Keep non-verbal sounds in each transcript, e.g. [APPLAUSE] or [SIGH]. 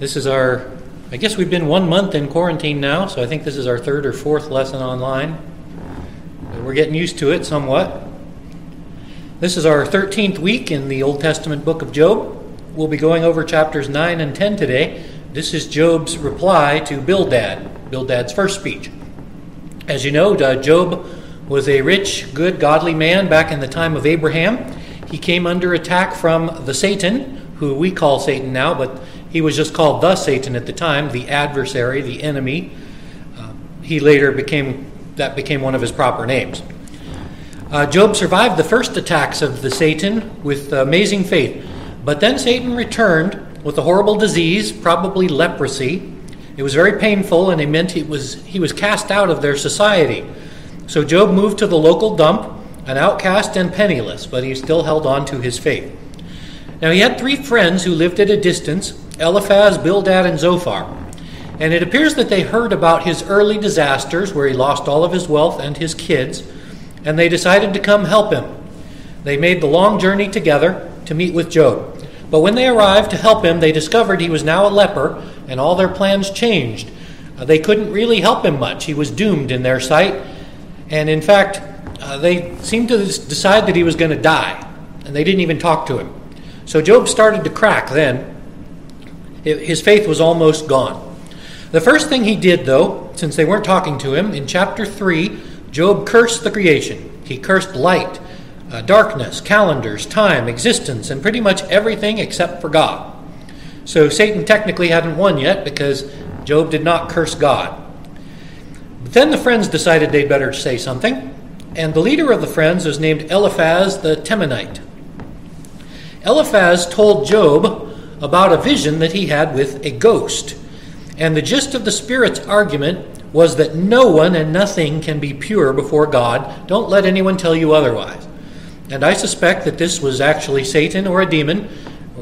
This is our, I guess we've been one month in quarantine now, so I think this is our third or fourth lesson online. We're getting used to it somewhat. This is our 13th week in the Old Testament book of Job. We'll be going over chapters 9 and 10 today. This is Job's reply to Bildad, Bildad's first speech. As you know, uh, Job was a rich, good, godly man back in the time of Abraham. He came under attack from the Satan, who we call Satan now, but he was just called the Satan at the time, the adversary, the enemy. Uh, he later became that became one of his proper names. Uh, Job survived the first attacks of the Satan with amazing faith, but then Satan returned with a horrible disease, probably leprosy. It was very painful, and it meant he was he was cast out of their society. So Job moved to the local dump, an outcast and penniless, but he still held on to his faith. Now he had three friends who lived at a distance Eliphaz, Bildad, and Zophar. And it appears that they heard about his early disasters, where he lost all of his wealth and his kids, and they decided to come help him. They made the long journey together to meet with Job. But when they arrived to help him, they discovered he was now a leper, and all their plans changed. Uh, they couldn't really help him much. He was doomed in their sight, and in fact, uh, they seemed to decide that he was going to die, and they didn't even talk to him. So Job started to crack then. His faith was almost gone. The first thing he did, though, since they weren't talking to him, in chapter 3, Job cursed the creation. He cursed light, uh, darkness, calendars, time, existence, and pretty much everything except for God. So Satan technically hadn't won yet because Job did not curse God. But then the friends decided they'd better say something, and the leader of the friends was named Eliphaz the Temanite. Eliphaz told Job about a vision that he had with a ghost. And the gist of the Spirit's argument was that no one and nothing can be pure before God. Don't let anyone tell you otherwise. And I suspect that this was actually Satan or a demon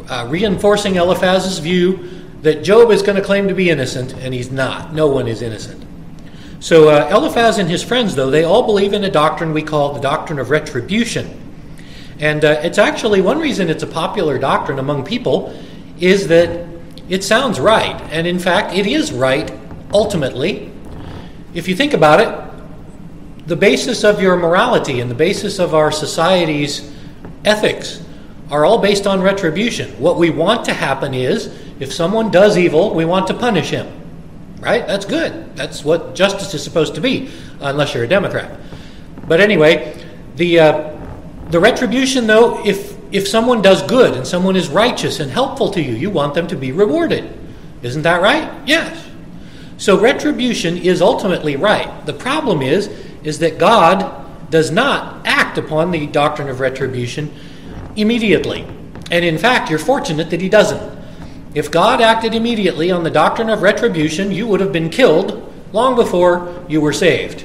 uh, reinforcing Eliphaz's view that Job is going to claim to be innocent, and he's not. No one is innocent. So uh, Eliphaz and his friends, though, they all believe in a doctrine we call the doctrine of retribution. And uh, it's actually one reason it's a popular doctrine among people is that it sounds right. And in fact, it is right ultimately. If you think about it, the basis of your morality and the basis of our society's ethics are all based on retribution. What we want to happen is if someone does evil, we want to punish him. Right? That's good. That's what justice is supposed to be, unless you're a Democrat. But anyway, the uh, the retribution, though, if if someone does good and someone is righteous and helpful to you, you want them to be rewarded. Isn't that right? Yes. So retribution is ultimately right. The problem is is that God does not act upon the doctrine of retribution immediately. And in fact, you're fortunate that he doesn't. If God acted immediately on the doctrine of retribution, you would have been killed long before you were saved.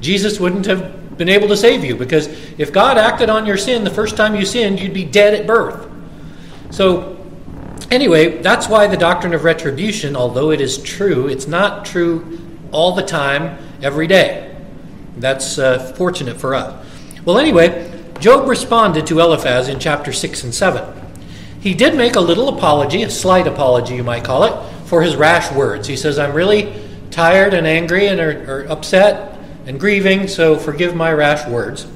Jesus wouldn't have been able to save you because if God acted on your sin the first time you sinned, you'd be dead at birth. So, anyway, that's why the doctrine of retribution, although it is true, it's not true all the time, every day. That's uh, fortunate for us. Well, anyway, Job responded to Eliphaz in chapter 6 and 7. He did make a little apology, a slight apology, you might call it, for his rash words. He says, I'm really tired and angry and or, or upset and grieving, so forgive my rash words.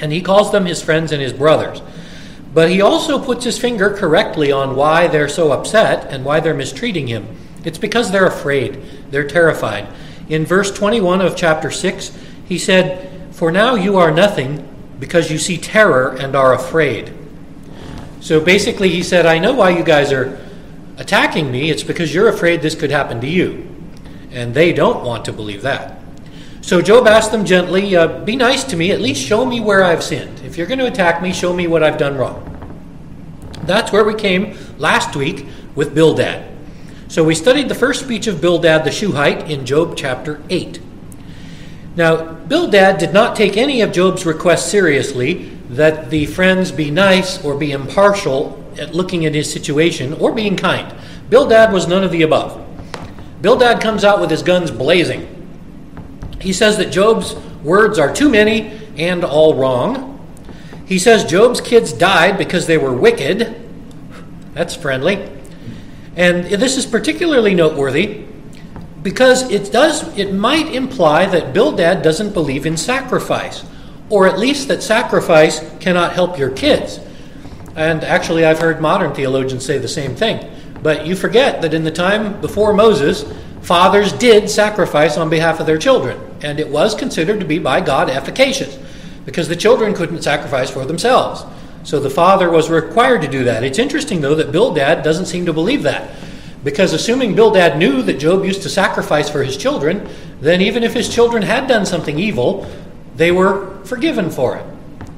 And he calls them his friends and his brothers. But he also puts his finger correctly on why they're so upset and why they're mistreating him. It's because they're afraid, they're terrified. In verse 21 of chapter 6, he said, For now you are nothing because you see terror and are afraid. So basically, he said, I know why you guys are attacking me. It's because you're afraid this could happen to you. And they don't want to believe that. So Job asked them gently, uh, Be nice to me, at least show me where I've sinned. If you're going to attack me, show me what I've done wrong. That's where we came last week with Bildad. So we studied the first speech of Bildad the Shuhite in Job chapter 8. Now, Bildad did not take any of Job's requests seriously that the friends be nice or be impartial at looking at his situation or being kind. Bildad was none of the above. Bildad comes out with his guns blazing. He says that Job's words are too many and all wrong. He says Job's kids died because they were wicked. That's friendly. And this is particularly noteworthy because it does it might imply that Bildad doesn't believe in sacrifice, or at least that sacrifice cannot help your kids. And actually I've heard modern theologians say the same thing. But you forget that in the time before Moses, fathers did sacrifice on behalf of their children, and it was considered to be by God efficacious because the children couldn't sacrifice for themselves. So the father was required to do that. It's interesting, though, that Bildad doesn't seem to believe that. Because assuming Bildad knew that Job used to sacrifice for his children, then even if his children had done something evil, they were forgiven for it.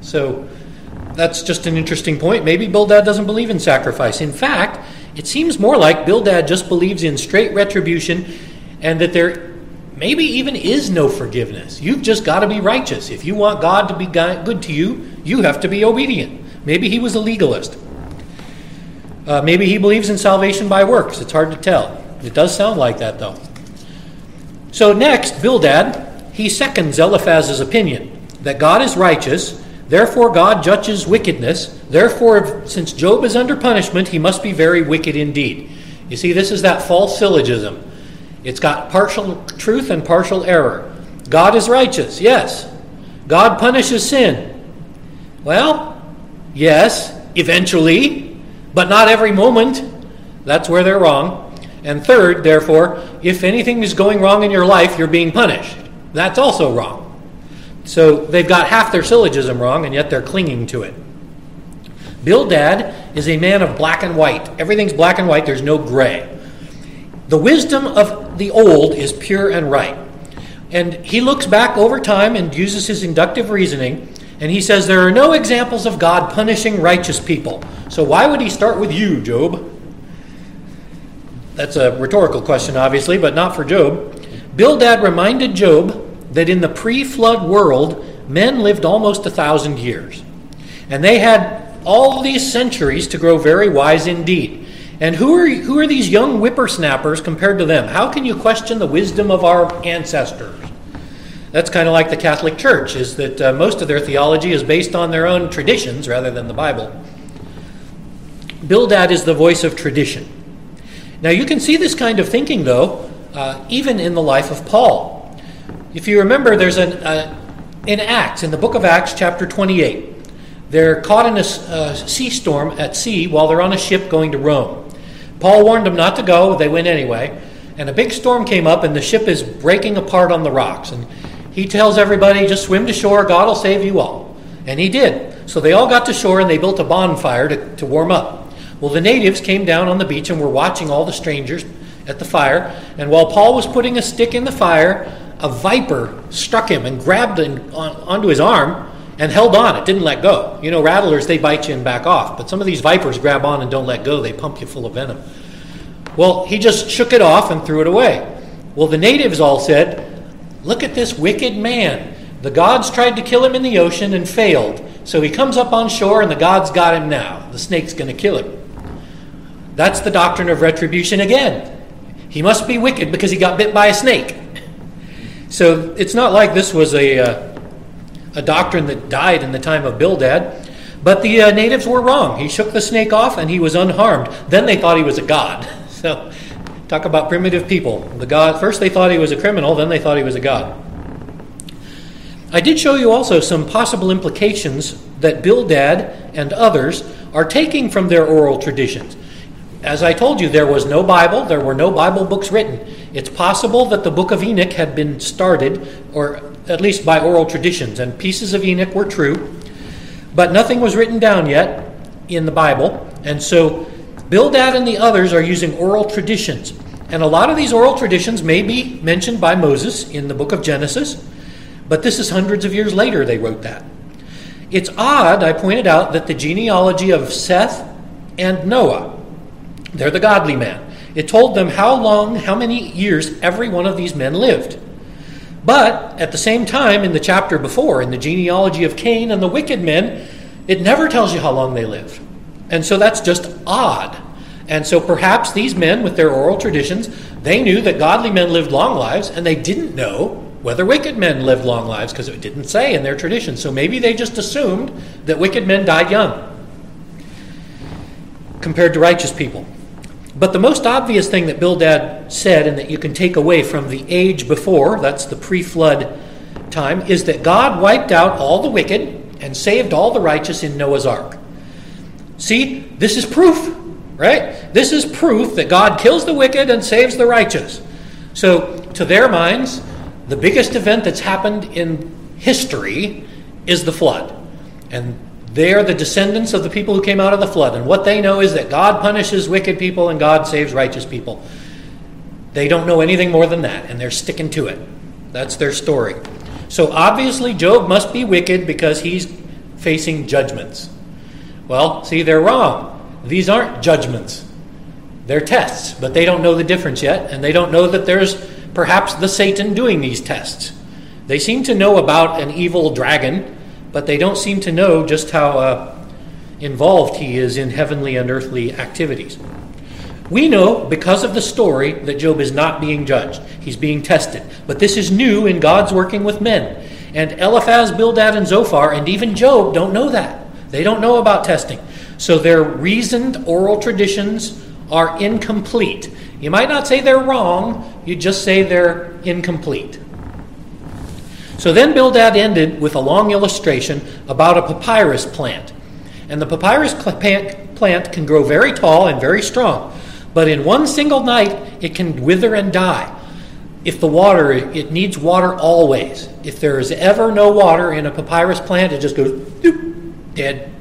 So that's just an interesting point. Maybe Bildad doesn't believe in sacrifice. In fact, it seems more like Bildad just believes in straight retribution and that there maybe even is no forgiveness. You've just got to be righteous. If you want God to be good to you, you have to be obedient. Maybe he was a legalist. Uh, maybe he believes in salvation by works. It's hard to tell. It does sound like that, though. So, next, Bildad, he seconds Eliphaz's opinion that God is righteous, therefore, God judges wickedness. Therefore, since Job is under punishment, he must be very wicked indeed. You see, this is that false syllogism. It's got partial truth and partial error. God is righteous, yes. God punishes sin. Well, Yes, eventually, but not every moment. That's where they're wrong. And third, therefore, if anything is going wrong in your life, you're being punished. That's also wrong. So they've got half their syllogism wrong, and yet they're clinging to it. Bildad is a man of black and white. Everything's black and white, there's no gray. The wisdom of the old is pure and right. And he looks back over time and uses his inductive reasoning and he says there are no examples of God punishing righteous people. So why would he start with you, Job? That's a rhetorical question, obviously, but not for Job. Bildad reminded Job that in the pre flood world, men lived almost a thousand years. And they had all these centuries to grow very wise indeed. And who are, who are these young whippersnappers compared to them? How can you question the wisdom of our ancestors? That's kind of like the Catholic Church, is that uh, most of their theology is based on their own traditions rather than the Bible. Bildad is the voice of tradition. Now, you can see this kind of thinking, though, uh, even in the life of Paul. If you remember, there's an, uh, in Acts, in the book of Acts, chapter 28, they're caught in a uh, sea storm at sea while they're on a ship going to Rome. Paul warned them not to go, they went anyway. And a big storm came up, and the ship is breaking apart on the rocks. And he tells everybody, just swim to shore, God will save you all. And he did. So they all got to shore and they built a bonfire to, to warm up. Well, the natives came down on the beach and were watching all the strangers at the fire. And while Paul was putting a stick in the fire, a viper struck him and grabbed him on, onto his arm and held on. It didn't let go. You know, rattlers, they bite you and back off. But some of these vipers grab on and don't let go. They pump you full of venom. Well, he just shook it off and threw it away. Well, the natives all said, Look at this wicked man. The gods tried to kill him in the ocean and failed. So he comes up on shore and the gods got him now. The snake's going to kill him. That's the doctrine of retribution again. He must be wicked because he got bit by a snake. So it's not like this was a, uh, a doctrine that died in the time of Bildad. But the uh, natives were wrong. He shook the snake off and he was unharmed. Then they thought he was a god. [LAUGHS] So Talk about primitive people. The God first they thought he was a criminal, then they thought he was a god. I did show you also some possible implications that Bildad and others are taking from their oral traditions. As I told you, there was no Bible, there were no Bible books written. It's possible that the book of Enoch had been started, or at least by oral traditions, and pieces of Enoch were true, but nothing was written down yet in the Bible. And so Bildad and the others are using oral traditions. And a lot of these oral traditions may be mentioned by Moses in the book of Genesis, but this is hundreds of years later they wrote that. It's odd, I pointed out, that the genealogy of Seth and Noah, they're the godly man. It told them how long, how many years every one of these men lived. But at the same time, in the chapter before, in the genealogy of Cain and the wicked men, it never tells you how long they lived. And so that's just odd. And so perhaps these men, with their oral traditions, they knew that godly men lived long lives, and they didn't know whether wicked men lived long lives because it didn't say in their tradition. So maybe they just assumed that wicked men died young compared to righteous people. But the most obvious thing that Bildad said and that you can take away from the age before, that's the pre flood time, is that God wiped out all the wicked and saved all the righteous in Noah's ark. See, this is proof, right? This is proof that God kills the wicked and saves the righteous. So, to their minds, the biggest event that's happened in history is the flood. And they are the descendants of the people who came out of the flood. And what they know is that God punishes wicked people and God saves righteous people. They don't know anything more than that, and they're sticking to it. That's their story. So obviously, Job must be wicked because he's facing judgments. Well, see, they're wrong. These aren't judgments, they're tests, but they don't know the difference yet, and they don't know that there's perhaps the Satan doing these tests. They seem to know about an evil dragon, but they don't seem to know just how uh, involved he is in heavenly and earthly activities. We know because of the story that Job is not being judged. He's being tested. But this is new in God's working with men. And Eliphaz, Bildad, and Zophar, and even Job don't know that. They don't know about testing. So their reasoned oral traditions are incomplete. You might not say they're wrong, you just say they're incomplete. So then Bildad ended with a long illustration about a papyrus plant. And the papyrus plant can grow very tall and very strong. But in one single night, it can wither and die. If the water, it needs water always. If there is ever no water in a papyrus plant, it just goes doop, dead.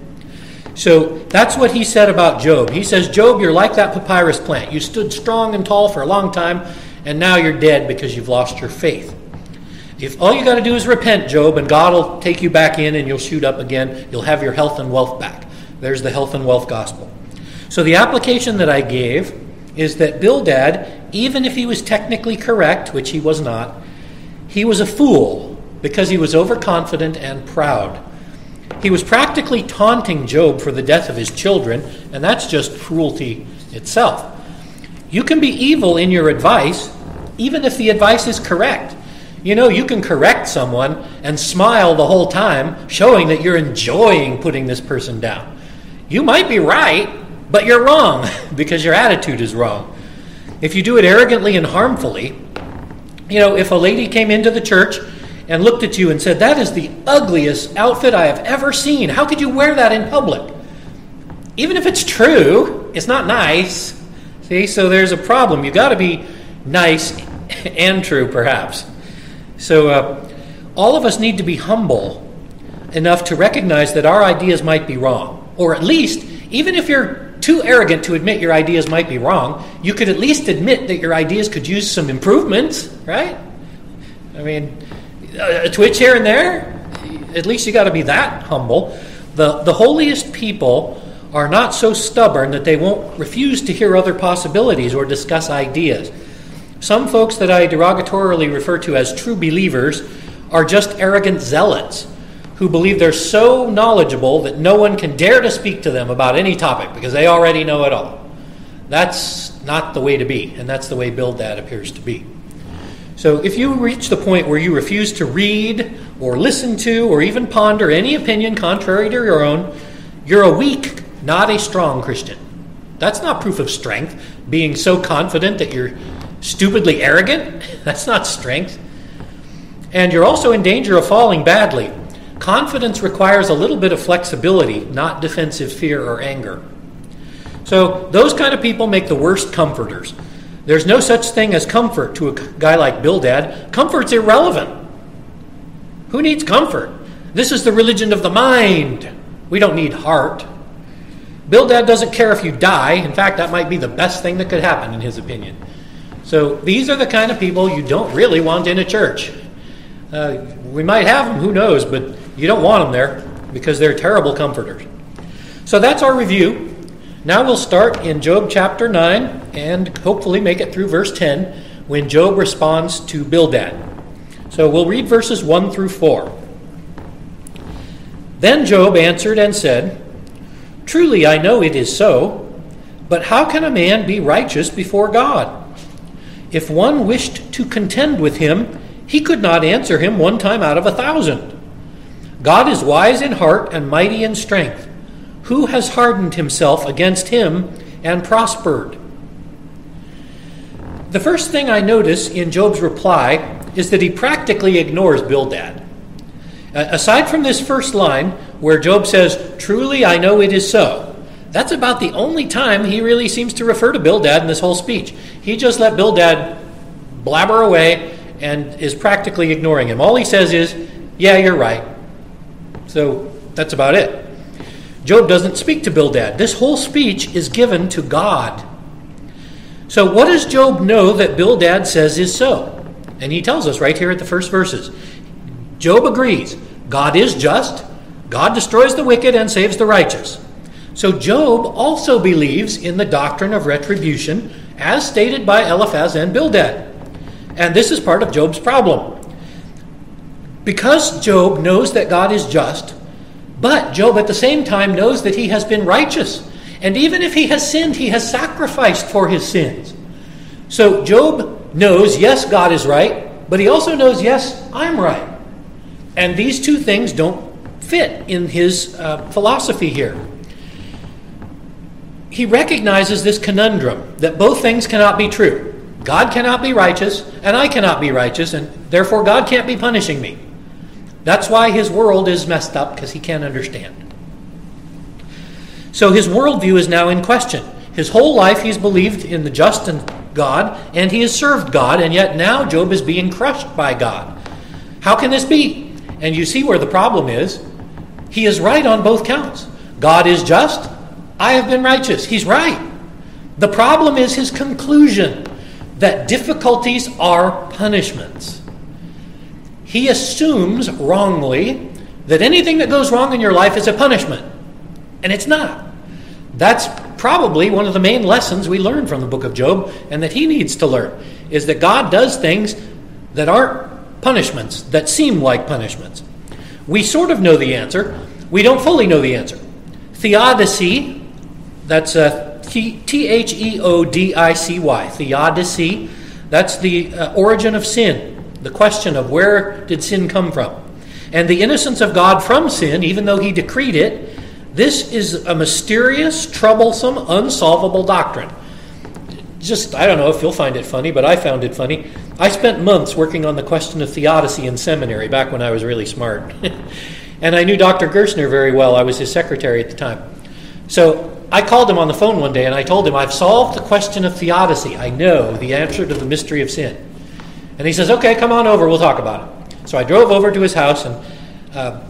So that's what he said about Job. He says, Job, you're like that papyrus plant. You stood strong and tall for a long time, and now you're dead because you've lost your faith. If all you got to do is repent, Job, and God will take you back in and you'll shoot up again, you'll have your health and wealth back. There's the health and wealth gospel. So the application that I gave is that Bildad, even if he was technically correct, which he was not, he was a fool because he was overconfident and proud. He was practically taunting Job for the death of his children, and that's just cruelty itself. You can be evil in your advice, even if the advice is correct. You know, you can correct someone and smile the whole time, showing that you're enjoying putting this person down. You might be right, but you're wrong [LAUGHS] because your attitude is wrong. If you do it arrogantly and harmfully, you know, if a lady came into the church and looked at you and said, That is the ugliest outfit I have ever seen, how could you wear that in public? Even if it's true, it's not nice. See, so there's a problem. You've got to be nice [LAUGHS] and true, perhaps. So, uh, all of us need to be humble enough to recognize that our ideas might be wrong, or at least, even if you're too arrogant to admit your ideas might be wrong, you could at least admit that your ideas could use some improvements, right? I mean, a twitch here and there, at least you got to be that humble. The, the holiest people are not so stubborn that they won't refuse to hear other possibilities or discuss ideas. Some folks that I derogatorily refer to as true believers are just arrogant zealots who believe they're so knowledgeable that no one can dare to speak to them about any topic because they already know it all. That's not the way to be, and that's the way Bildad appears to be. So if you reach the point where you refuse to read or listen to or even ponder any opinion contrary to your own, you're a weak, not a strong Christian. That's not proof of strength, being so confident that you're stupidly arrogant. [LAUGHS] That's not strength. And you're also in danger of falling badly Confidence requires a little bit of flexibility, not defensive fear or anger. So, those kind of people make the worst comforters. There's no such thing as comfort to a guy like Bildad. Comfort's irrelevant. Who needs comfort? This is the religion of the mind. We don't need heart. Bildad doesn't care if you die. In fact, that might be the best thing that could happen, in his opinion. So, these are the kind of people you don't really want in a church. Uh, we might have them, who knows, but you don't want them there because they're terrible comforters. So that's our review. Now we'll start in Job chapter 9 and hopefully make it through verse 10 when Job responds to Bildad. So we'll read verses 1 through 4. Then Job answered and said, Truly I know it is so, but how can a man be righteous before God? If one wished to contend with him, he could not answer him one time out of a thousand. God is wise in heart and mighty in strength. Who has hardened himself against him and prospered? the first thing I notice in Job's reply is that he practically ignores Bildad. Aside from this first line, where Job says, Truly I know it is so, that's about the only time he really seems to refer to Bildad in this whole speech. He just let Bildad blabber away and is practically ignoring him. All he says is, Yeah, you're right. So that's about it. Job doesn't speak to Bildad. This whole speech is given to God. So, what does Job know that Bildad says is so? And he tells us right here at the first verses. Job agrees God is just, God destroys the wicked and saves the righteous. So, Job also believes in the doctrine of retribution as stated by Eliphaz and Bildad. And this is part of Job's problem. Because Job knows that God is just, but Job at the same time knows that he has been righteous. And even if he has sinned, he has sacrificed for his sins. So Job knows, yes, God is right, but he also knows, yes, I'm right. And these two things don't fit in his uh, philosophy here. He recognizes this conundrum that both things cannot be true. God cannot be righteous, and I cannot be righteous, and therefore God can't be punishing me. That's why his world is messed up, because he can't understand. So his worldview is now in question. His whole life he's believed in the just and God, and he has served God, and yet now Job is being crushed by God. How can this be? And you see where the problem is. He is right on both counts. God is just, I have been righteous. He's right. The problem is his conclusion that difficulties are punishments. He assumes wrongly that anything that goes wrong in your life is a punishment, and it's not. That's probably one of the main lessons we learn from the book of Job and that he needs to learn is that God does things that aren't punishments, that seem like punishments. We sort of know the answer, we don't fully know the answer. Theodicy, that's uh, T H E O D I C Y, theodicy, that's the uh, origin of sin, the question of where did sin come from. And the innocence of God from sin, even though he decreed it, this is a mysterious, troublesome, unsolvable doctrine. Just, I don't know if you'll find it funny, but I found it funny. I spent months working on the question of theodicy in seminary back when I was really smart. [LAUGHS] and I knew Dr. Gerstner very well. I was his secretary at the time. So I called him on the phone one day and I told him, I've solved the question of theodicy. I know the answer to the mystery of sin. And he says, Okay, come on over, we'll talk about it. So I drove over to his house and uh,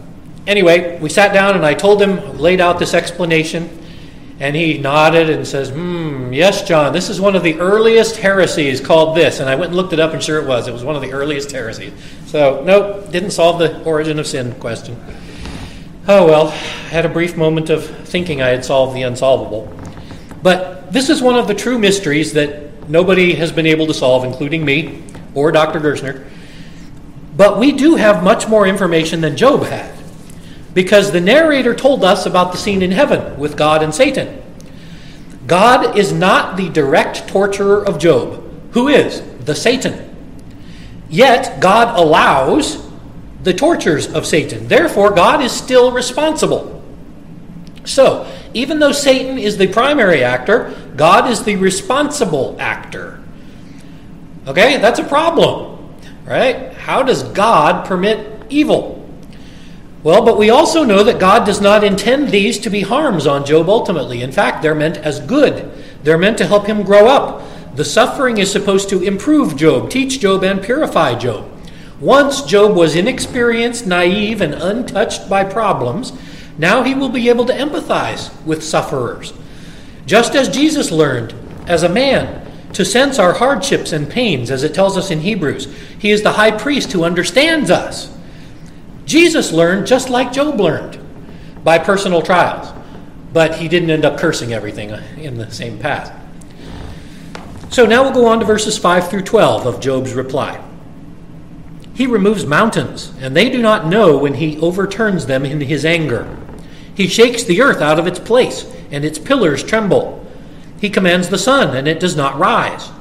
anyway, we sat down and I told him, laid out this explanation, and he nodded and says, Hmm, yes, John, this is one of the earliest heresies called this. And I went and looked it up, and sure it was. It was one of the earliest heresies. So, nope, didn't solve the origin of sin question. Oh well, I had a brief moment of thinking I had solved the unsolvable. But this is one of the true mysteries that nobody has been able to solve, including me or Dr. Gerstner. But we do have much more information than Job had because the narrator told us about the scene in heaven with God and Satan. God is not the direct torturer of Job. Who is? The Satan. Yet, God allows the tortures of Satan. Therefore, God is still responsible. So, even though Satan is the primary actor, God is the responsible actor. Okay, that's a problem, right? How does God permit evil? Well, but we also know that God does not intend these to be harms on Job ultimately. In fact, they're meant as good, they're meant to help him grow up. The suffering is supposed to improve Job, teach Job, and purify Job. Once Job was inexperienced, naive, and untouched by problems, now he will be able to empathize with sufferers. Just as Jesus learned as a man to sense our hardships and pains, as it tells us in Hebrews, he is the high priest who understands us. Jesus learned just like Job learned by personal trials, but he didn't end up cursing everything in the same path. So now we'll go on to verses 5 through 12 of Job's reply. He removes mountains, and they do not know when he overturns them in his anger. He shakes the earth out of its place, and its pillars tremble. He commands the sun, and it does not rise.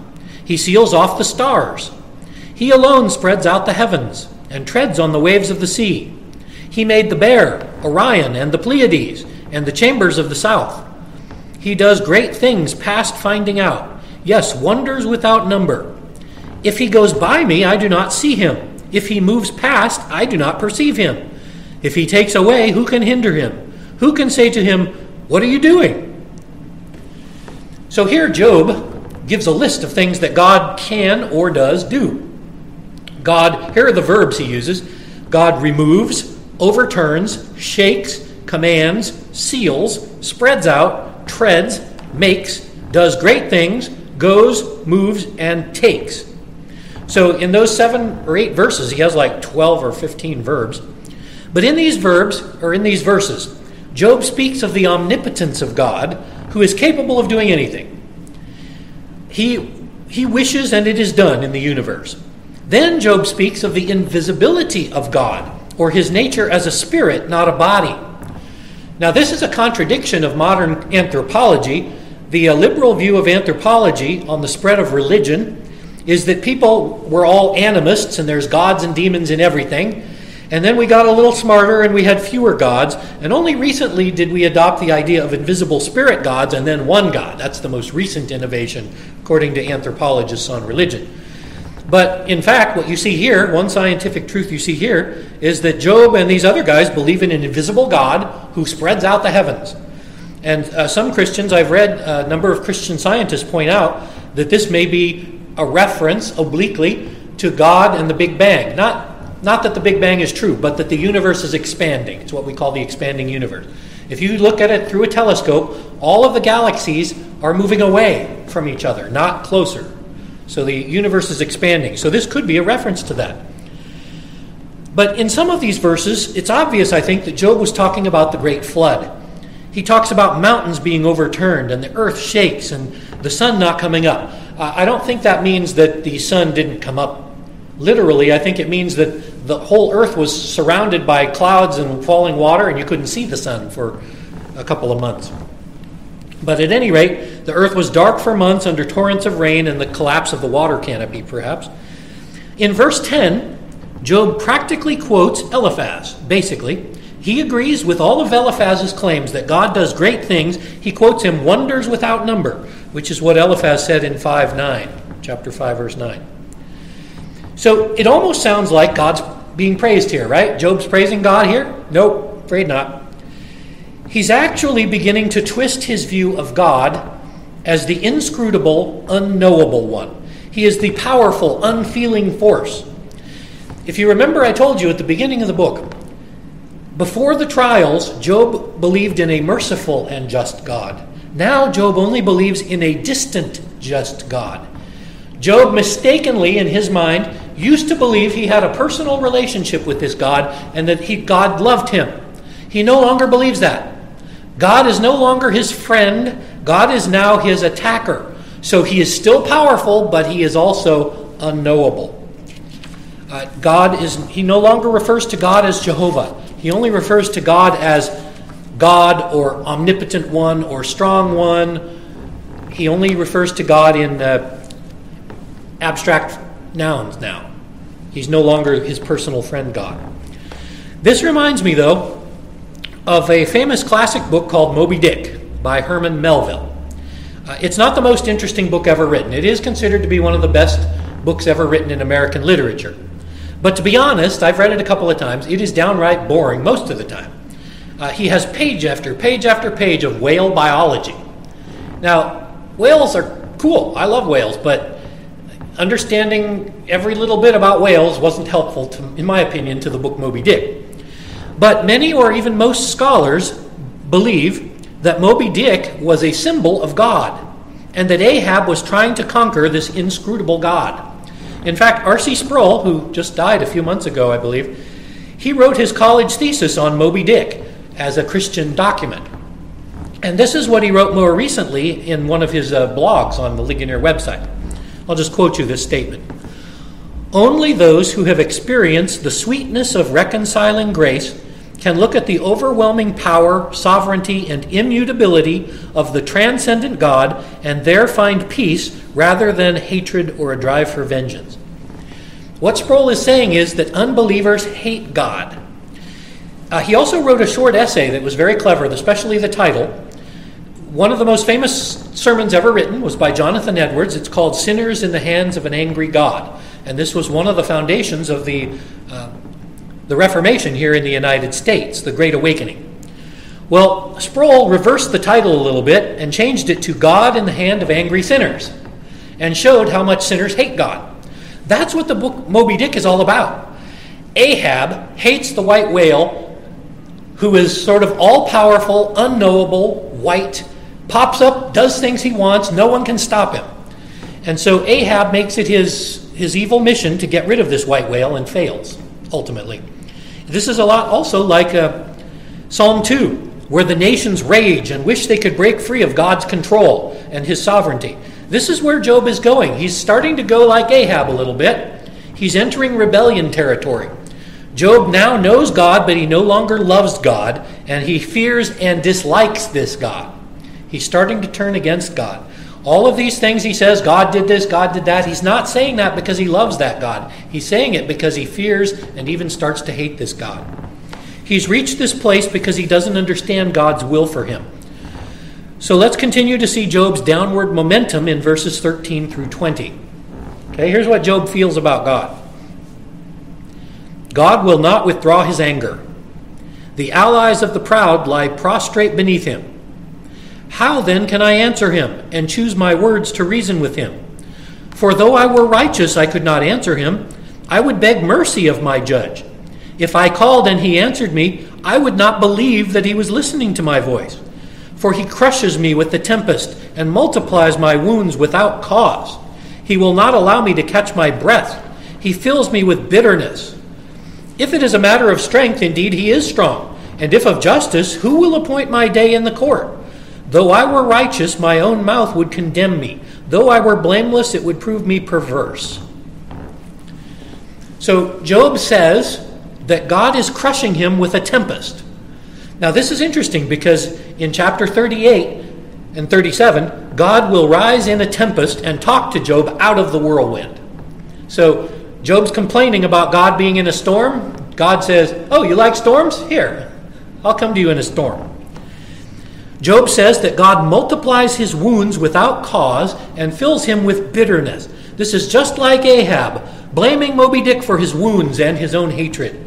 He seals off the stars. He alone spreads out the heavens and treads on the waves of the sea. He made the bear, Orion, and the Pleiades, and the chambers of the south. He does great things past finding out. Yes, wonders without number. If he goes by me, I do not see him. If he moves past, I do not perceive him. If he takes away, who can hinder him? Who can say to him, What are you doing? So here, Job gives a list of things that God can or does do. God, here are the verbs he uses God removes, overturns, shakes, commands, seals, spreads out, treads, makes, does great things, goes, moves, and takes. So in those seven or eight verses, he has like 12 or 15 verbs. But in these verbs, or in these verses, Job speaks of the omnipotence of God, who is capable of doing anything. He, he wishes and it is done in the universe. Then Job speaks of the invisibility of God, or his nature as a spirit, not a body. Now, this is a contradiction of modern anthropology. The uh, liberal view of anthropology on the spread of religion is that people were all animists and there's gods and demons in everything. And then we got a little smarter and we had fewer gods. And only recently did we adopt the idea of invisible spirit gods and then one God. That's the most recent innovation, according to anthropologists on religion. But in fact, what you see here, one scientific truth you see here, is that Job and these other guys believe in an invisible God who spreads out the heavens. And uh, some Christians, I've read a number of Christian scientists point out that this may be a reference obliquely to God and the Big Bang. Not, not that the Big Bang is true, but that the universe is expanding. It's what we call the expanding universe. If you look at it through a telescope, all of the galaxies are moving away from each other, not closer. So the universe is expanding. So this could be a reference to that. But in some of these verses, it's obvious, I think, that Job was talking about the great flood. He talks about mountains being overturned and the earth shakes and the sun not coming up. I don't think that means that the sun didn't come up literally. I think it means that the whole earth was surrounded by clouds and falling water and you couldn't see the sun for a couple of months. But at any rate, the earth was dark for months under torrents of rain and the collapse of the water canopy, perhaps. In verse 10, Job practically quotes Eliphaz, basically. He agrees with all of Eliphaz's claims that God does great things. He quotes him wonders without number, which is what Eliphaz said in 5 9, chapter 5, verse 9. So it almost sounds like God's being praised here, right? Job's praising God here? Nope, afraid not he's actually beginning to twist his view of God as the inscrutable, unknowable one. He is the powerful, unfeeling force. If you remember, I told you at the beginning of the book, before the trials, Job believed in a merciful and just God. Now, Job only believes in a distant, just God. Job mistakenly, in his mind, used to believe he had a personal relationship with this God and that he, God loved him. He no longer believes that. God is no longer his friend, God is now his attacker. So he is still powerful, but he is also unknowable. Uh, God is, he no longer refers to God as Jehovah. He only refers to God as God or omnipotent one or strong one. He only refers to God in uh, abstract nouns now. He's no longer his personal friend God. This reminds me, though, of a famous classic book called Moby Dick by Herman Melville. Uh, it's not the most interesting book ever written. It is considered to be one of the best books ever written in American literature. But to be honest, I've read it a couple of times. It is downright boring most of the time. Uh, he has page after page after page of whale biology. Now, whales are cool. I love whales, but understanding every little bit about whales wasn't helpful, to, in my opinion, to the book Moby Dick. But many or even most scholars believe that Moby Dick was a symbol of God and that Ahab was trying to conquer this inscrutable God. In fact, R.C. Sproul, who just died a few months ago, I believe, he wrote his college thesis on Moby Dick as a Christian document. And this is what he wrote more recently in one of his uh, blogs on the Ligonier website. I'll just quote you this statement. Only those who have experienced the sweetness of reconciling grace can look at the overwhelming power, sovereignty, and immutability of the transcendent God and there find peace rather than hatred or a drive for vengeance. What Sproul is saying is that unbelievers hate God. Uh, he also wrote a short essay that was very clever, especially the title. One of the most famous sermons ever written was by Jonathan Edwards. It's called Sinners in the Hands of an Angry God. And this was one of the foundations of the, uh, the Reformation here in the United States, the Great Awakening. Well, Sproul reversed the title a little bit and changed it to God in the Hand of Angry Sinners and showed how much sinners hate God. That's what the book Moby Dick is all about. Ahab hates the white whale, who is sort of all powerful, unknowable, white, pops up, does things he wants, no one can stop him. And so Ahab makes it his, his evil mission to get rid of this white whale and fails, ultimately. This is a lot also like uh, Psalm 2, where the nations rage and wish they could break free of God's control and his sovereignty. This is where Job is going. He's starting to go like Ahab a little bit. He's entering rebellion territory. Job now knows God, but he no longer loves God, and he fears and dislikes this God. He's starting to turn against God. All of these things he says, God did this, God did that, he's not saying that because he loves that God. He's saying it because he fears and even starts to hate this God. He's reached this place because he doesn't understand God's will for him. So let's continue to see Job's downward momentum in verses 13 through 20. Okay, here's what Job feels about God God will not withdraw his anger. The allies of the proud lie prostrate beneath him. How then can I answer him and choose my words to reason with him? For though I were righteous, I could not answer him. I would beg mercy of my judge. If I called and he answered me, I would not believe that he was listening to my voice. For he crushes me with the tempest and multiplies my wounds without cause. He will not allow me to catch my breath. He fills me with bitterness. If it is a matter of strength, indeed he is strong. And if of justice, who will appoint my day in the court? Though I were righteous, my own mouth would condemn me. Though I were blameless, it would prove me perverse. So Job says that God is crushing him with a tempest. Now, this is interesting because in chapter 38 and 37, God will rise in a tempest and talk to Job out of the whirlwind. So, Job's complaining about God being in a storm. God says, Oh, you like storms? Here, I'll come to you in a storm. Job says that God multiplies his wounds without cause and fills him with bitterness. This is just like Ahab, blaming Moby Dick for his wounds and his own hatred.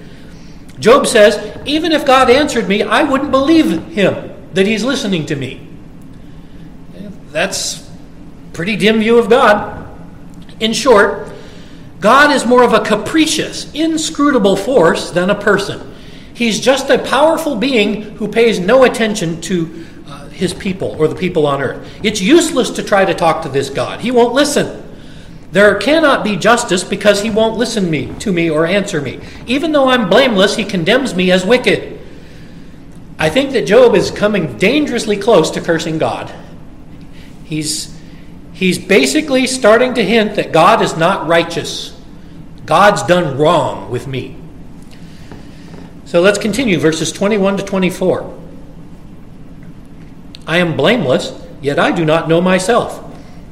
Job says, Even if God answered me, I wouldn't believe him that he's listening to me. That's pretty dim view of God. In short, God is more of a capricious, inscrutable force than a person. He's just a powerful being who pays no attention to uh, his people or the people on earth. It's useless to try to talk to this God. He won't listen. There cannot be justice because he won't listen me to me or answer me. Even though I'm blameless, he condemns me as wicked. I think that Job is coming dangerously close to cursing God. He's he's basically starting to hint that God is not righteous. God's done wrong with me. So let's continue verses 21 to 24. I am blameless, yet I do not know myself.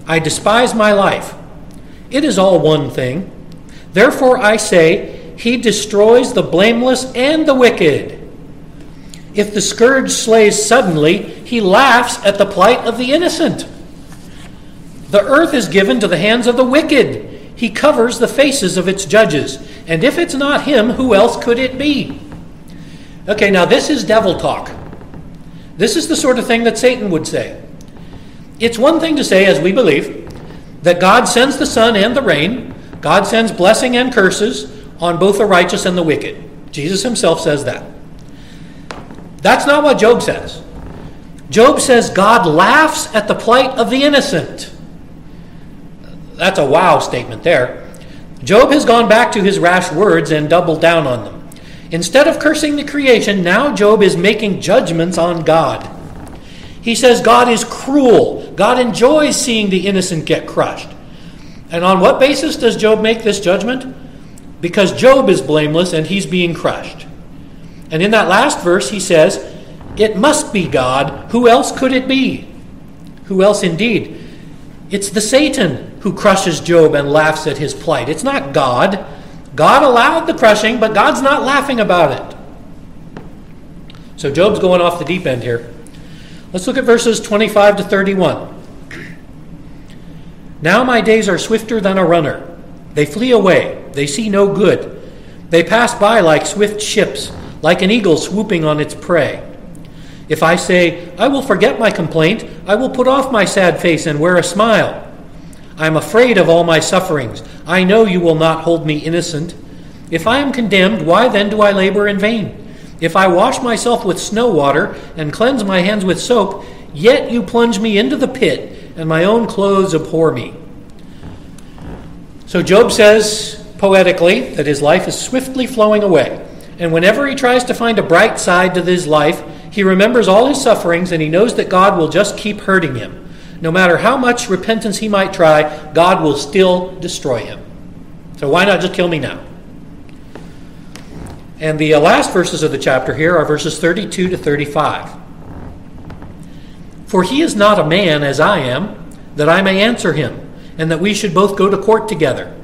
I despise my life. It is all one thing. Therefore I say, He destroys the blameless and the wicked. If the scourge slays suddenly, He laughs at the plight of the innocent. The earth is given to the hands of the wicked. He covers the faces of its judges. And if it's not Him, who else could it be? Okay, now this is devil talk. This is the sort of thing that Satan would say. It's one thing to say, as we believe, that God sends the sun and the rain, God sends blessing and curses on both the righteous and the wicked. Jesus himself says that. That's not what Job says. Job says God laughs at the plight of the innocent. That's a wow statement there. Job has gone back to his rash words and doubled down on them. Instead of cursing the creation, now Job is making judgments on God. He says God is cruel. God enjoys seeing the innocent get crushed. And on what basis does Job make this judgment? Because Job is blameless and he's being crushed. And in that last verse, he says, It must be God. Who else could it be? Who else indeed? It's the Satan who crushes Job and laughs at his plight. It's not God. God allowed the crushing, but God's not laughing about it. So Job's going off the deep end here. Let's look at verses 25 to 31. Now my days are swifter than a runner. They flee away, they see no good. They pass by like swift ships, like an eagle swooping on its prey. If I say, I will forget my complaint, I will put off my sad face and wear a smile. I am afraid of all my sufferings. I know you will not hold me innocent. If I am condemned, why then do I labor in vain? If I wash myself with snow water and cleanse my hands with soap, yet you plunge me into the pit, and my own clothes abhor me. So Job says poetically that his life is swiftly flowing away. And whenever he tries to find a bright side to his life, he remembers all his sufferings and he knows that God will just keep hurting him. No matter how much repentance he might try, God will still destroy him. So why not just kill me now? And the uh, last verses of the chapter here are verses 32 to 35. For he is not a man as I am, that I may answer him, and that we should both go to court together.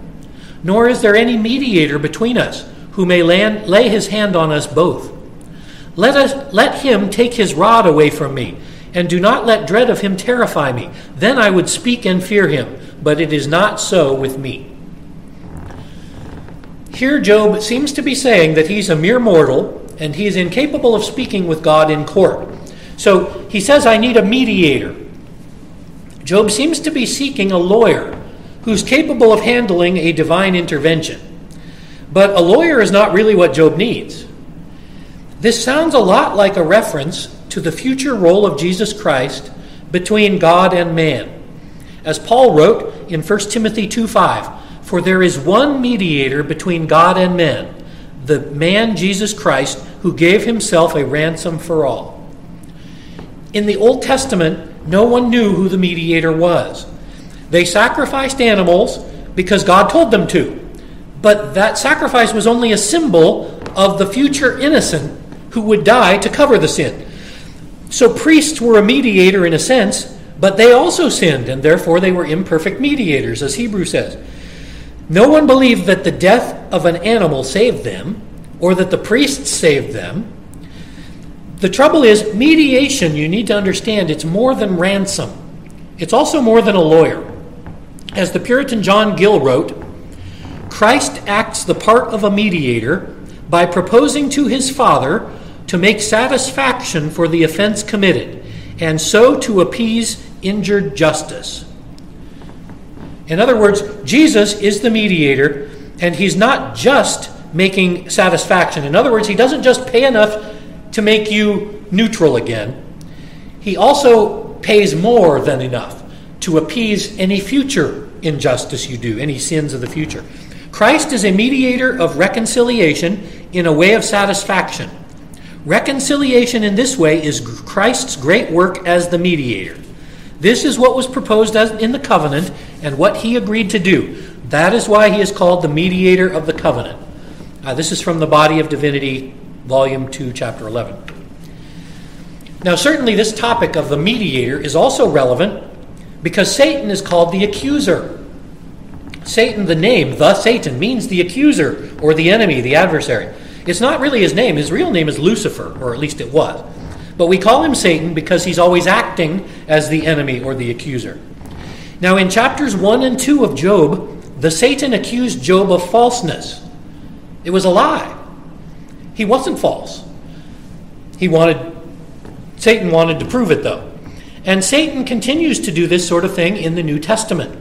Nor is there any mediator between us who may land, lay his hand on us both. Let, us, let him take his rod away from me, and do not let dread of him terrify me. Then I would speak and fear him, but it is not so with me. Here, Job seems to be saying that he's a mere mortal and he is incapable of speaking with God in court. So he says, I need a mediator. Job seems to be seeking a lawyer who's capable of handling a divine intervention. But a lawyer is not really what Job needs. This sounds a lot like a reference to the future role of Jesus Christ between God and man. As Paul wrote in 1 Timothy 2 5, for there is one mediator between God and men, the man Jesus Christ, who gave himself a ransom for all. In the Old Testament, no one knew who the mediator was. They sacrificed animals because God told them to. But that sacrifice was only a symbol of the future innocent who would die to cover the sin. So priests were a mediator in a sense, but they also sinned, and therefore they were imperfect mediators, as Hebrew says. No one believed that the death of an animal saved them or that the priests saved them. The trouble is, mediation, you need to understand, it's more than ransom. It's also more than a lawyer. As the Puritan John Gill wrote, Christ acts the part of a mediator by proposing to his Father to make satisfaction for the offense committed, and so to appease injured justice. In other words, Jesus is the mediator, and he's not just making satisfaction. In other words, he doesn't just pay enough to make you neutral again, he also pays more than enough to appease any future injustice you do, any sins of the future. Christ is a mediator of reconciliation in a way of satisfaction. Reconciliation in this way is Christ's great work as the mediator. This is what was proposed in the covenant and what he agreed to do. That is why he is called the mediator of the covenant. Uh, this is from the Body of Divinity, Volume 2, Chapter 11. Now, certainly, this topic of the mediator is also relevant because Satan is called the accuser. Satan, the name, the Satan, means the accuser or the enemy, the adversary. It's not really his name. His real name is Lucifer, or at least it was. But we call him Satan because he's always acting as the enemy or the accuser. Now, in chapters 1 and 2 of Job, the Satan accused Job of falseness. It was a lie. He wasn't false. He wanted Satan wanted to prove it though. And Satan continues to do this sort of thing in the New Testament.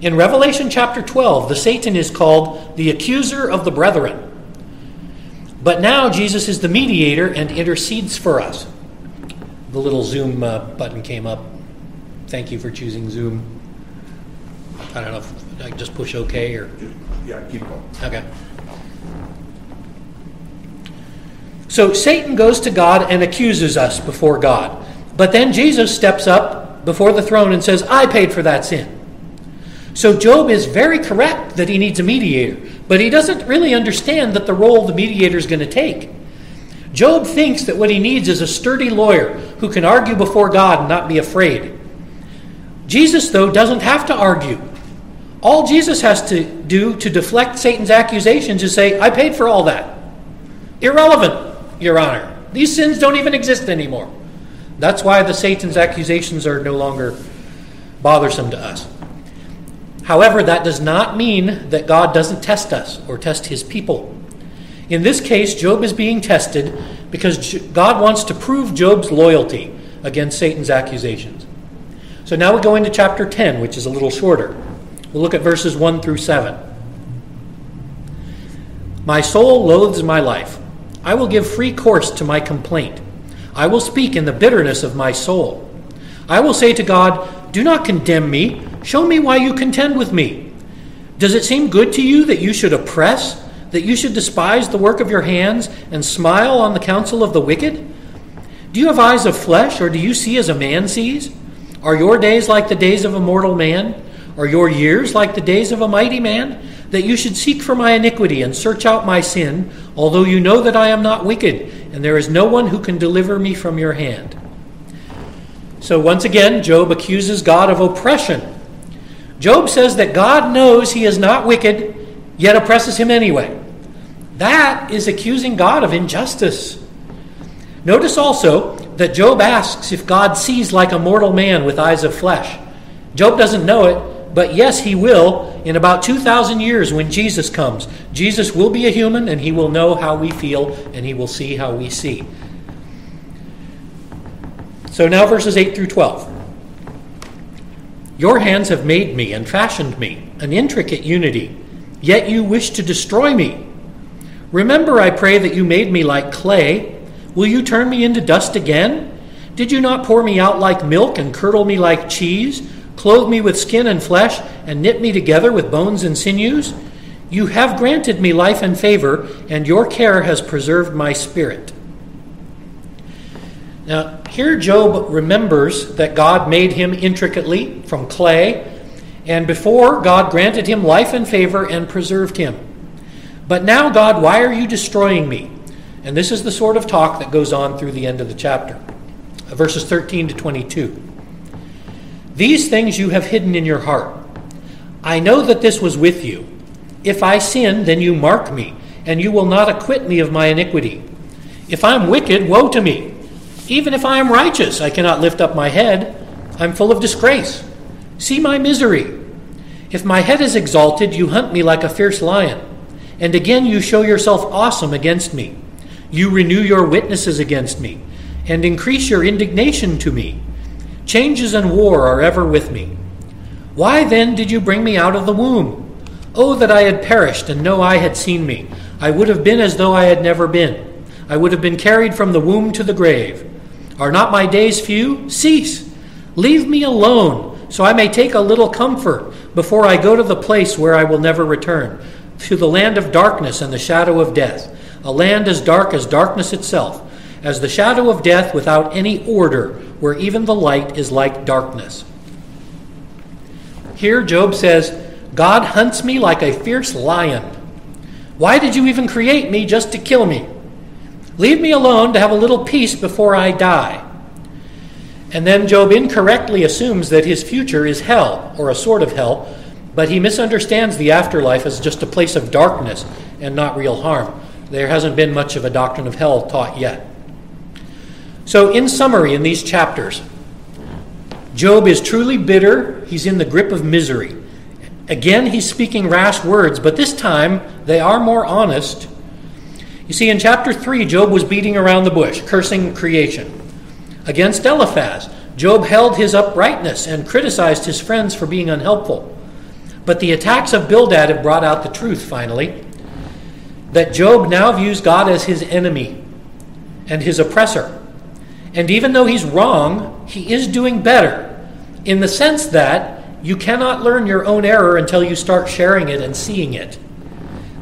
In Revelation chapter 12, the Satan is called the accuser of the brethren. But now Jesus is the mediator and intercedes for us the little Zoom uh, button came up. Thank you for choosing Zoom. I don't know if I just push OK or. Yeah, keep going. Okay. So Satan goes to God and accuses us before God. But then Jesus steps up before the throne and says, I paid for that sin. So Job is very correct that he needs a mediator, but he doesn't really understand that the role the mediator is going to take. Job thinks that what he needs is a sturdy lawyer who can argue before God and not be afraid. Jesus, though, doesn't have to argue. All Jesus has to do to deflect Satan's accusations is say, I paid for all that. Irrelevant, Your Honor. These sins don't even exist anymore. That's why the Satan's accusations are no longer bothersome to us. However, that does not mean that God doesn't test us or test his people. In this case, Job is being tested because God wants to prove Job's loyalty against Satan's accusations. So now we go into chapter 10, which is a little shorter. We'll look at verses 1 through 7. My soul loathes my life. I will give free course to my complaint. I will speak in the bitterness of my soul. I will say to God, Do not condemn me. Show me why you contend with me. Does it seem good to you that you should oppress, that you should despise the work of your hands, and smile on the counsel of the wicked? Do you have eyes of flesh, or do you see as a man sees? Are your days like the days of a mortal man? Are your years like the days of a mighty man? That you should seek for my iniquity and search out my sin, although you know that I am not wicked, and there is no one who can deliver me from your hand. So once again, Job accuses God of oppression. Job says that God knows he is not wicked, yet oppresses him anyway. That is accusing God of injustice. Notice also that Job asks if God sees like a mortal man with eyes of flesh. Job doesn't know it, but yes, he will in about 2,000 years when Jesus comes. Jesus will be a human and he will know how we feel and he will see how we see. So now verses 8 through 12. Your hands have made me and fashioned me, an intricate unity, yet you wish to destroy me. Remember, I pray, that you made me like clay. Will you turn me into dust again? Did you not pour me out like milk and curdle me like cheese, clothe me with skin and flesh, and knit me together with bones and sinews? You have granted me life and favor, and your care has preserved my spirit. Now, here Job remembers that God made him intricately from clay, and before God granted him life and favor and preserved him. But now, God, why are you destroying me? And this is the sort of talk that goes on through the end of the chapter. Uh, verses 13 to 22. These things you have hidden in your heart. I know that this was with you. If I sin, then you mark me, and you will not acquit me of my iniquity. If I'm wicked, woe to me. Even if I am righteous, I cannot lift up my head. I'm full of disgrace. See my misery. If my head is exalted, you hunt me like a fierce lion. And again you show yourself awesome against me. You renew your witnesses against me, and increase your indignation to me. Changes and war are ever with me. Why then did you bring me out of the womb? Oh, that I had perished, and no eye had seen me. I would have been as though I had never been. I would have been carried from the womb to the grave. Are not my days few? Cease. Leave me alone, so I may take a little comfort before I go to the place where I will never return, to the land of darkness and the shadow of death, a land as dark as darkness itself, as the shadow of death without any order, where even the light is like darkness. Here, Job says, God hunts me like a fierce lion. Why did you even create me just to kill me? Leave me alone to have a little peace before I die. And then Job incorrectly assumes that his future is hell, or a sort of hell, but he misunderstands the afterlife as just a place of darkness and not real harm. There hasn't been much of a doctrine of hell taught yet. So, in summary, in these chapters, Job is truly bitter. He's in the grip of misery. Again, he's speaking rash words, but this time they are more honest you see, in chapter 3, Job was beating around the bush, cursing creation. Against Eliphaz, Job held his uprightness and criticized his friends for being unhelpful. But the attacks of Bildad have brought out the truth, finally, that Job now views God as his enemy and his oppressor. And even though he's wrong, he is doing better in the sense that you cannot learn your own error until you start sharing it and seeing it.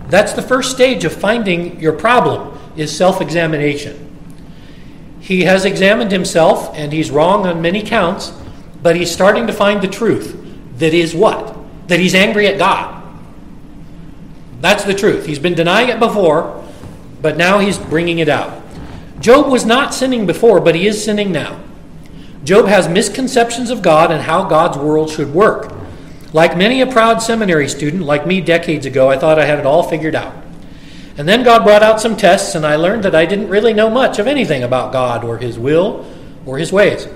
That's the first stage of finding your problem is self-examination. He has examined himself and he's wrong on many counts, but he's starting to find the truth that is what? That he's angry at God. That's the truth. He's been denying it before, but now he's bringing it out. Job was not sinning before, but he is sinning now. Job has misconceptions of God and how God's world should work. Like many a proud seminary student, like me decades ago, I thought I had it all figured out. And then God brought out some tests, and I learned that I didn't really know much of anything about God or His will or His ways.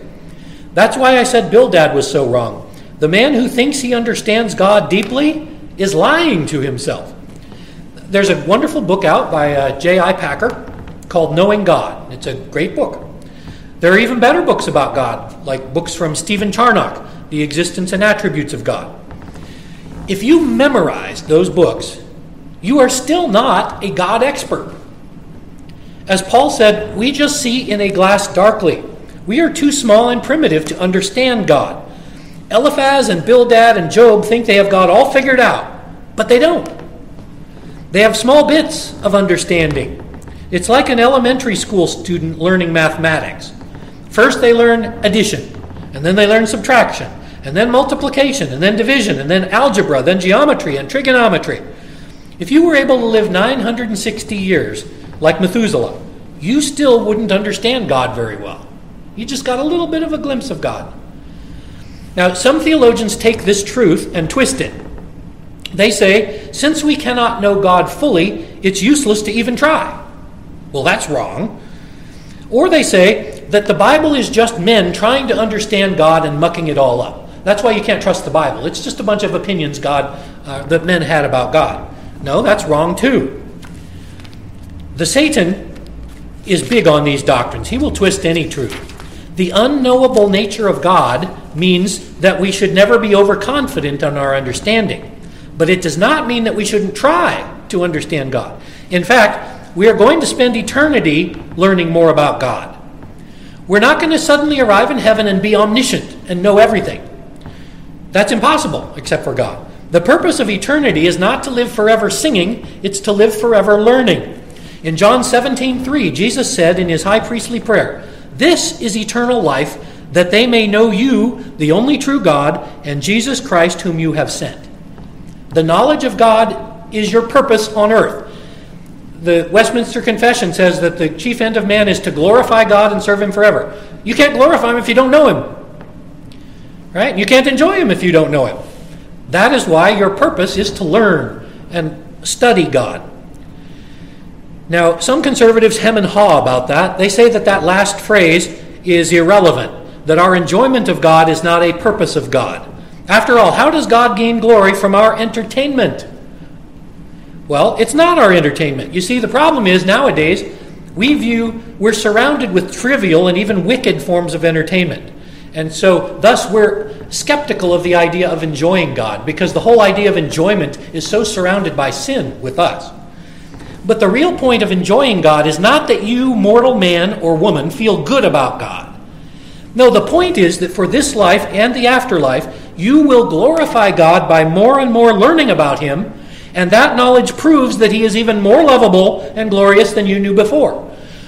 That's why I said Bildad was so wrong. The man who thinks he understands God deeply is lying to himself. There's a wonderful book out by uh, J.I. Packer called Knowing God. It's a great book. There are even better books about God, like books from Stephen Charnock, The Existence and Attributes of God. If you memorize those books, you are still not a God expert. As Paul said, we just see in a glass darkly. We are too small and primitive to understand God. Eliphaz and Bildad and Job think they have God all figured out, but they don't. They have small bits of understanding. It's like an elementary school student learning mathematics. First, they learn addition, and then they learn subtraction, and then multiplication, and then division, and then algebra, then geometry and trigonometry. If you were able to live 960 years like Methuselah, you still wouldn't understand God very well. You just got a little bit of a glimpse of God. Now, some theologians take this truth and twist it. They say, since we cannot know God fully, it's useless to even try. Well, that's wrong. Or they say that the Bible is just men trying to understand God and mucking it all up. That's why you can't trust the Bible. It's just a bunch of opinions God uh, that men had about God. No, that's wrong too. The Satan is big on these doctrines. He will twist any truth. The unknowable nature of God means that we should never be overconfident on our understanding. But it does not mean that we shouldn't try to understand God. In fact, we are going to spend eternity learning more about God. We're not going to suddenly arrive in heaven and be omniscient and know everything. That's impossible, except for God. The purpose of eternity is not to live forever singing, it's to live forever learning. In John 17, 3, Jesus said in his high priestly prayer, This is eternal life, that they may know you, the only true God, and Jesus Christ, whom you have sent. The knowledge of God is your purpose on earth the Westminster Confession says that the chief end of man is to glorify God and serve Him forever. You can't glorify Him if you don't know Him. Right? You can't enjoy Him if you don't know Him. That is why your purpose is to learn and study God. Now, some conservatives hem and haw about that. They say that that last phrase is irrelevant, that our enjoyment of God is not a purpose of God. After all, how does God gain glory from our entertainment? Well, it's not our entertainment. You see, the problem is nowadays we view, we're surrounded with trivial and even wicked forms of entertainment. And so, thus, we're skeptical of the idea of enjoying God because the whole idea of enjoyment is so surrounded by sin with us. But the real point of enjoying God is not that you, mortal man or woman, feel good about God. No, the point is that for this life and the afterlife, you will glorify God by more and more learning about Him and that knowledge proves that he is even more lovable and glorious than you knew before.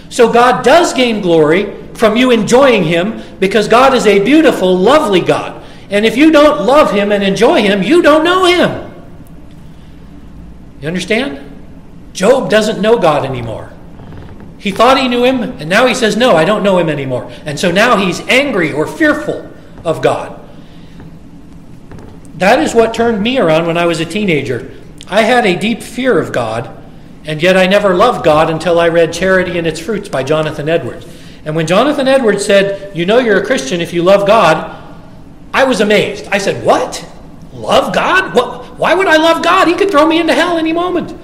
So God does gain glory from you enjoying him because God is a beautiful, lovely God. And if you don't love him and enjoy him, you don't know him. You understand? Job doesn't know God anymore. He thought he knew him, and now he says, No, I don't know him anymore. And so now he's angry or fearful of God. That is what turned me around when I was a teenager. I had a deep fear of God, and yet I never loved God until I read Charity and Its Fruits by Jonathan Edwards. And when Jonathan Edwards said, You know you're a Christian if you love God, I was amazed. I said, What? Love God? What? Why would I love God? He could throw me into hell any moment.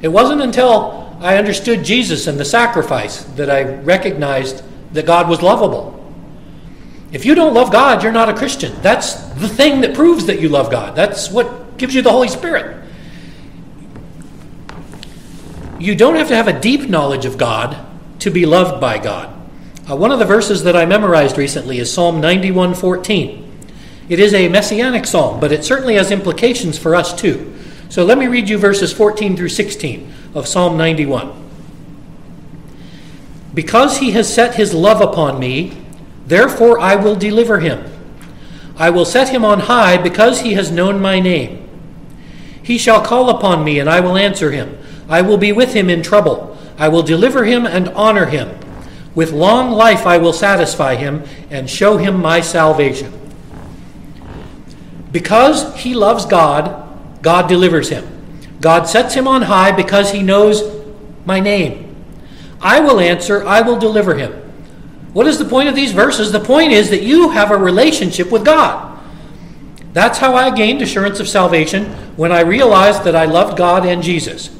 It wasn't until I understood Jesus and the sacrifice that I recognized that God was lovable. If you don't love God, you're not a Christian. That's the thing that proves that you love God. That's what gives you the Holy Spirit you don't have to have a deep knowledge of God to be loved by God. Uh, one of the verses that I memorized recently is Psalm 91:14. It is a messianic psalm, but it certainly has implications for us too. So let me read you verses 14 through 16 of Psalm 91. Because he has set his love upon me, therefore I will deliver him. I will set him on high because he has known my name. He shall call upon me, and I will answer him. I will be with him in trouble. I will deliver him and honor him. With long life I will satisfy him and show him my salvation. Because he loves God, God delivers him. God sets him on high because he knows my name. I will answer, I will deliver him. What is the point of these verses? The point is that you have a relationship with God. That's how I gained assurance of salvation when I realized that I loved God and Jesus.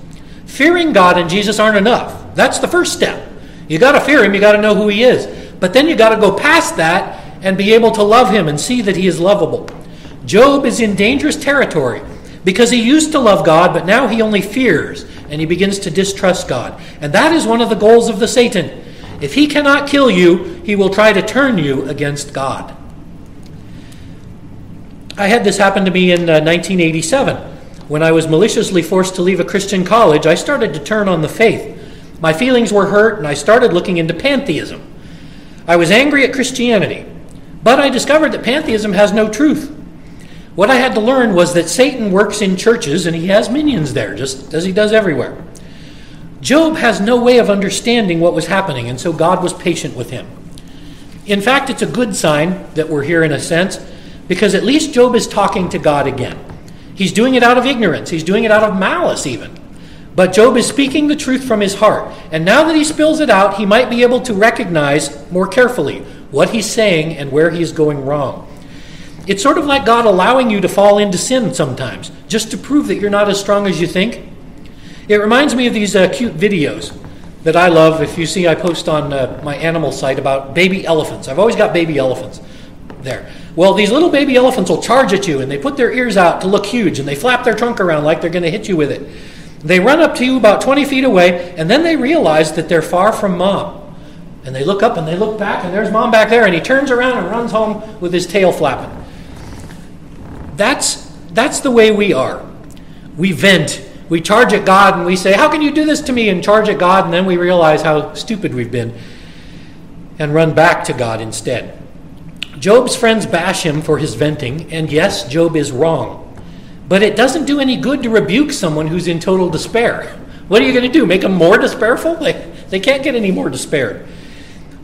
Fearing God and Jesus aren't enough. That's the first step. You got to fear Him, you got to know who He is. But then you got to go past that and be able to love Him and see that He is lovable. Job is in dangerous territory because he used to love God, but now he only fears and he begins to distrust God. And that is one of the goals of the Satan. If he cannot kill you, he will try to turn you against God. I had this happen to me in uh, 1987. When I was maliciously forced to leave a Christian college, I started to turn on the faith. My feelings were hurt, and I started looking into pantheism. I was angry at Christianity, but I discovered that pantheism has no truth. What I had to learn was that Satan works in churches and he has minions there, just as he does everywhere. Job has no way of understanding what was happening, and so God was patient with him. In fact, it's a good sign that we're here in a sense, because at least Job is talking to God again. He's doing it out of ignorance, he's doing it out of malice, even. But Job is speaking the truth from his heart, and now that he spills it out, he might be able to recognize more carefully what he's saying and where he is going wrong. It's sort of like God allowing you to fall into sin sometimes, just to prove that you're not as strong as you think. It reminds me of these uh, cute videos that I love. If you see, I post on uh, my animal site about baby elephants. I've always got baby elephants there. Well, these little baby elephants will charge at you and they put their ears out to look huge and they flap their trunk around like they're going to hit you with it. They run up to you about 20 feet away and then they realize that they're far from mom. And they look up and they look back and there's mom back there and he turns around and runs home with his tail flapping. That's, that's the way we are. We vent. We charge at God and we say, How can you do this to me? and charge at God, and then we realize how stupid we've been and run back to God instead. Job's friends bash him for his venting, and yes, Job is wrong. But it doesn't do any good to rebuke someone who's in total despair. What are you going to do? Make them more despairful? They, they can't get any more despair.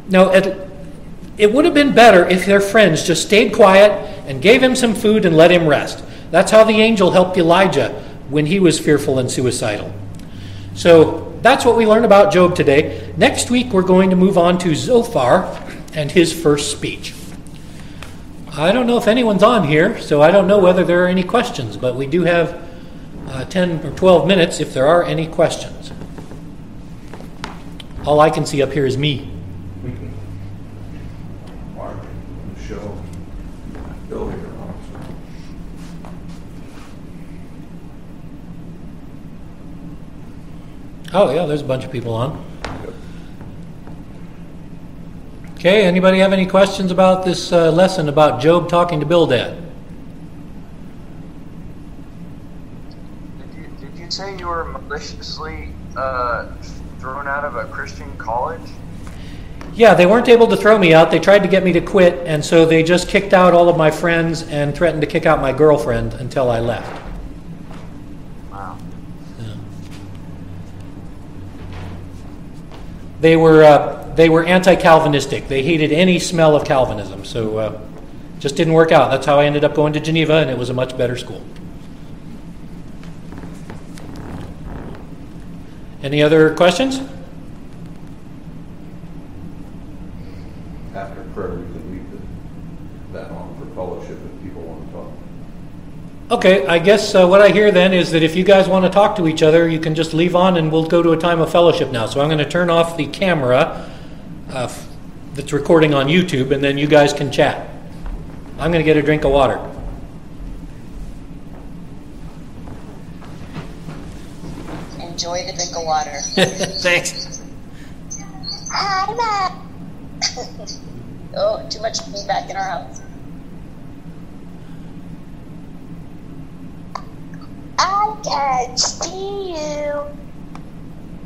Now, it, it would have been better if their friends just stayed quiet and gave him some food and let him rest. That's how the angel helped Elijah when he was fearful and suicidal. So that's what we learn about Job today. Next week, we're going to move on to Zophar and his first speech. I don't know if anyone's on here, so I don't know whether there are any questions, but we do have uh, 10 or 12 minutes if there are any questions. All I can see up here is me. Oh, yeah, there's a bunch of people on. Okay, anybody have any questions about this uh, lesson about Job talking to Bildad? Did you, did you say you were maliciously uh, thrown out of a Christian college? Yeah, they weren't able to throw me out. They tried to get me to quit, and so they just kicked out all of my friends and threatened to kick out my girlfriend until I left. Wow. They were uh, they were anti-Calvinistic. They hated any smell of Calvinism, so uh, just didn't work out. That's how I ended up going to Geneva, and it was a much better school. Any other questions? After prayer, we could leave that on for fellowship if people want to talk. Okay, I guess uh, what I hear then is that if you guys want to talk to each other, you can just leave on and we'll go to a time of fellowship now. So I'm going to turn off the camera uh, that's recording on YouTube and then you guys can chat. I'm going to get a drink of water. Enjoy the drink of water. [LAUGHS] Thanks. Hi, Matt. [LAUGHS] oh, too much feedback in our house. I can't see you.